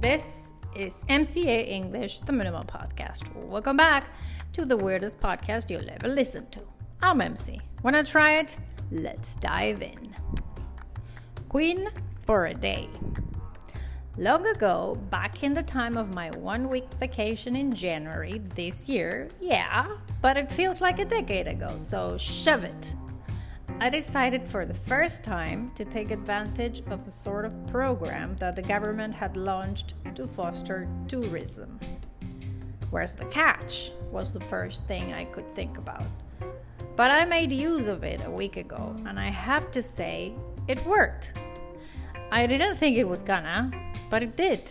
This is MCA English, the Minimal Podcast. Welcome back to the weirdest podcast you'll ever listen to. I'm MC. Wanna try it? Let's dive in. Queen for a day. Long ago, back in the time of my one week vacation in January this year, yeah, but it feels like a decade ago, so shove it. I decided for the first time to take advantage of a sort of program that the government had launched to foster tourism. Where's the catch? was the first thing I could think about. But I made use of it a week ago, and I have to say, it worked. I didn't think it was gonna, but it did.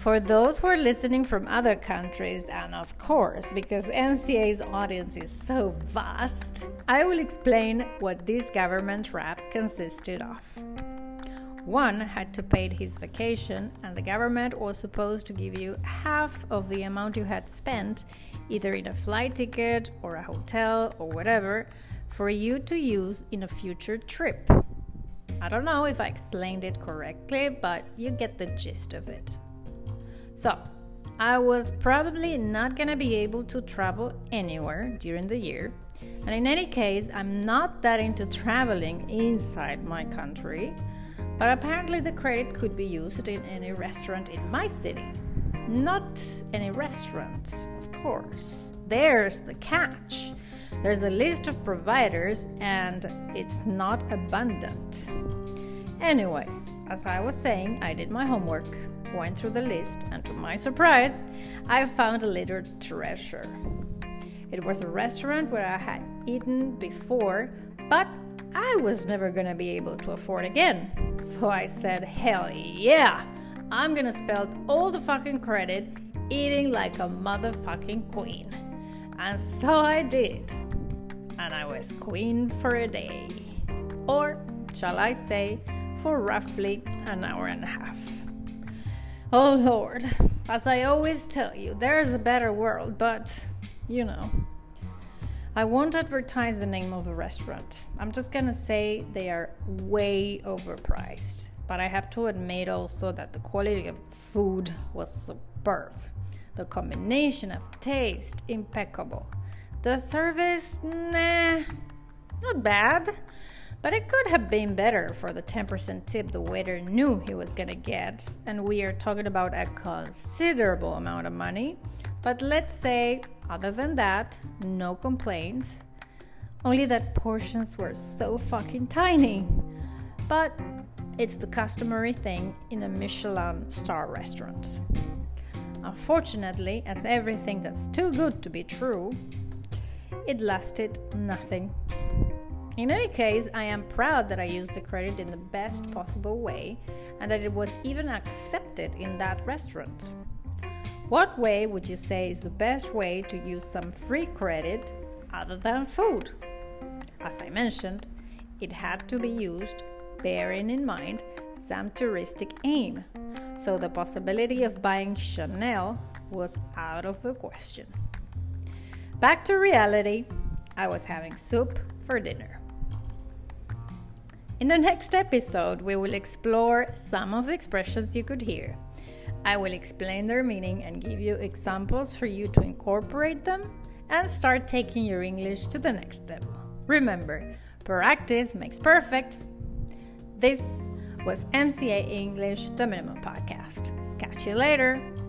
For those who are listening from other countries, and of course, because MCA's audience is so vast, I will explain what this government wrap consisted of. One had to pay his vacation, and the government was supposed to give you half of the amount you had spent, either in a flight ticket or a hotel or whatever, for you to use in a future trip. I don't know if I explained it correctly, but you get the gist of it. So, I was probably not gonna be able to travel anywhere during the year, and in any case, I'm not that into traveling inside my country, but apparently the credit could be used in any restaurant in my city. Not any restaurant, of course. There's the catch. There's a list of providers and it's not abundant. Anyways, as I was saying, I did my homework, went through the list, and to my surprise, I found a little treasure. It was a restaurant where I had eaten before, but I was never gonna be able to afford again. So I said, hell yeah! I'm gonna spend all the fucking credit eating like a motherfucking queen. And so I did and I was queen for a day. Or, shall I say, for roughly an hour and a half. Oh Lord, as I always tell you, there's a better world, but you know. I won't advertise the name of the restaurant. I'm just gonna say they are way overpriced. But I have to admit also that the quality of food was superb. The combination of taste, impeccable. The service, nah, not bad, but it could have been better for the 10% tip the waiter knew he was gonna get. And we are talking about a considerable amount of money. But let's say, other than that, no complaints. Only that portions were so fucking tiny. But it's the customary thing in a Michelin star restaurant. Unfortunately, as everything that's too good to be true, it lasted nothing. In any case, I am proud that I used the credit in the best possible way and that it was even accepted in that restaurant. What way would you say is the best way to use some free credit other than food? As I mentioned, it had to be used bearing in mind some touristic aim, so the possibility of buying Chanel was out of the question. Back to reality, I was having soup for dinner. In the next episode, we will explore some of the expressions you could hear. I will explain their meaning and give you examples for you to incorporate them and start taking your English to the next level. Remember, practice makes perfect. This was MCA English, the Minimum Podcast. Catch you later.